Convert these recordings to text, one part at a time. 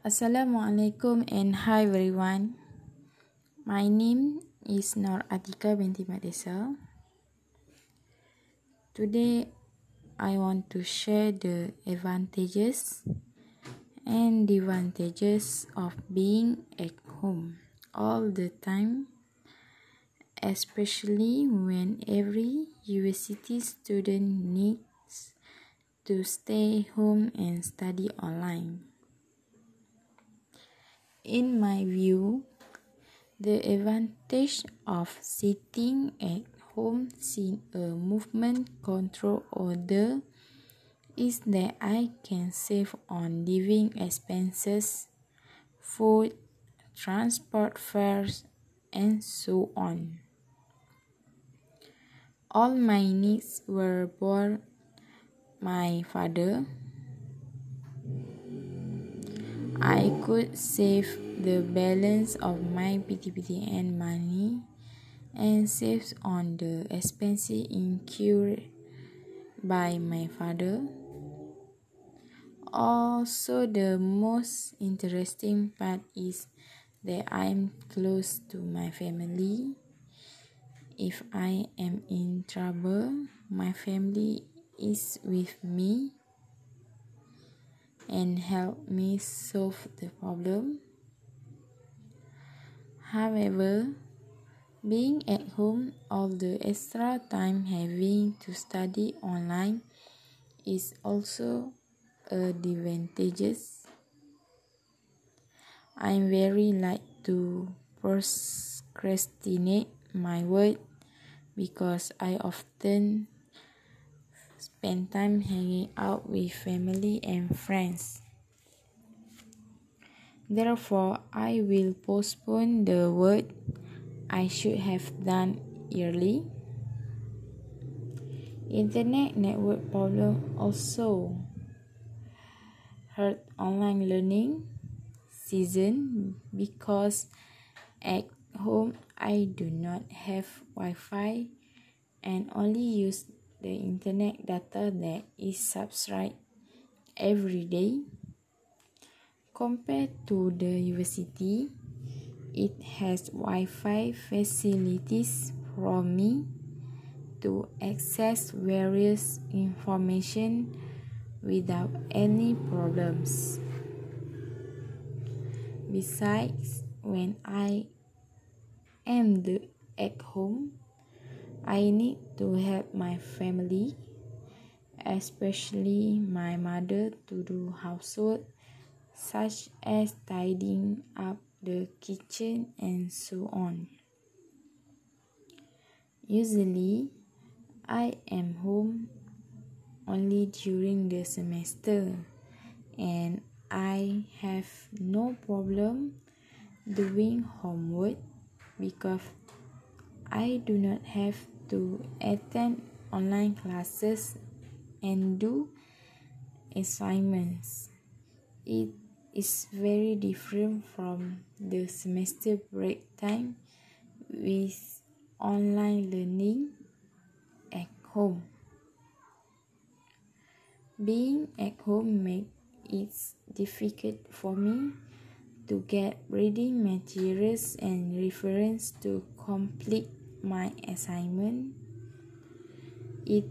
Assalamualaikum and hi everyone. My name is Nur Atika binti Madesa. Today I want to share the advantages and disadvantages of being at home all the time, especially when every university student needs to stay home and study online. In my view, the advantage of sitting at home in a movement control order is that I can save on living expenses, food, transport fares, and so on. All my needs were borne my father. I could save the balance of my PTPTN money and save on the expenses incurred by my father. Also, the most interesting part is that I'm close to my family. If I am in trouble, my family is with me and help me solve the problem. However, being at home all the extra time having to study online is also a advantageous. I'm very like to procrastinate my work because I often spend time hanging out with family and friends. Therefore, I will postpone the work I should have done early. Internet network problem also hurt online learning season because at home I do not have Wi-Fi and only use the internet data that is subscribed every day. Compared to the university, it has Wi-Fi facilities for me to access various information without any problems. Besides, when I am the, at home, I need to help my family, especially my mother, to do housework such as tidying up the kitchen and so on. Usually, I am home only during the semester and I have no problem doing homework because I do not have to attend online classes and do assignments. It is very different from the semester break time with online learning at home. Being at home makes it difficult for me to get reading materials and reference to complete my assignment. It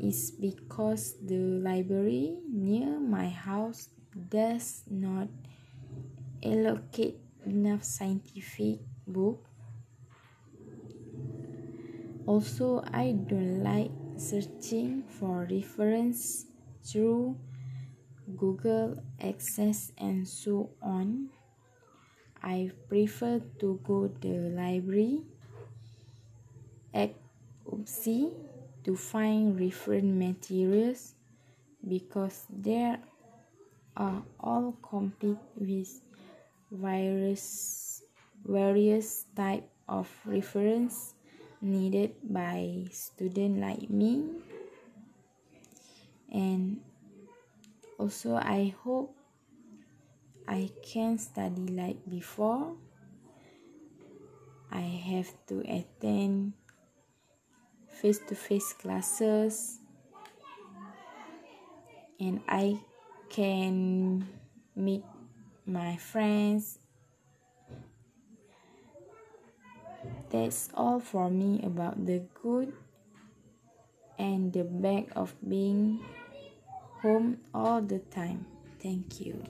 is because the library near my house does not allocate enough scientific book. Also, I don't like searching for reference through Google Access and so on. I prefer to go the library UPSI to find reference materials because there are all complete with various various type of reference needed by student like me. And also i hope i can study like before. I have to attend face-to-face classes and i can meet my friends. That's all for me about the good and the bad of being home all the time. Thank you.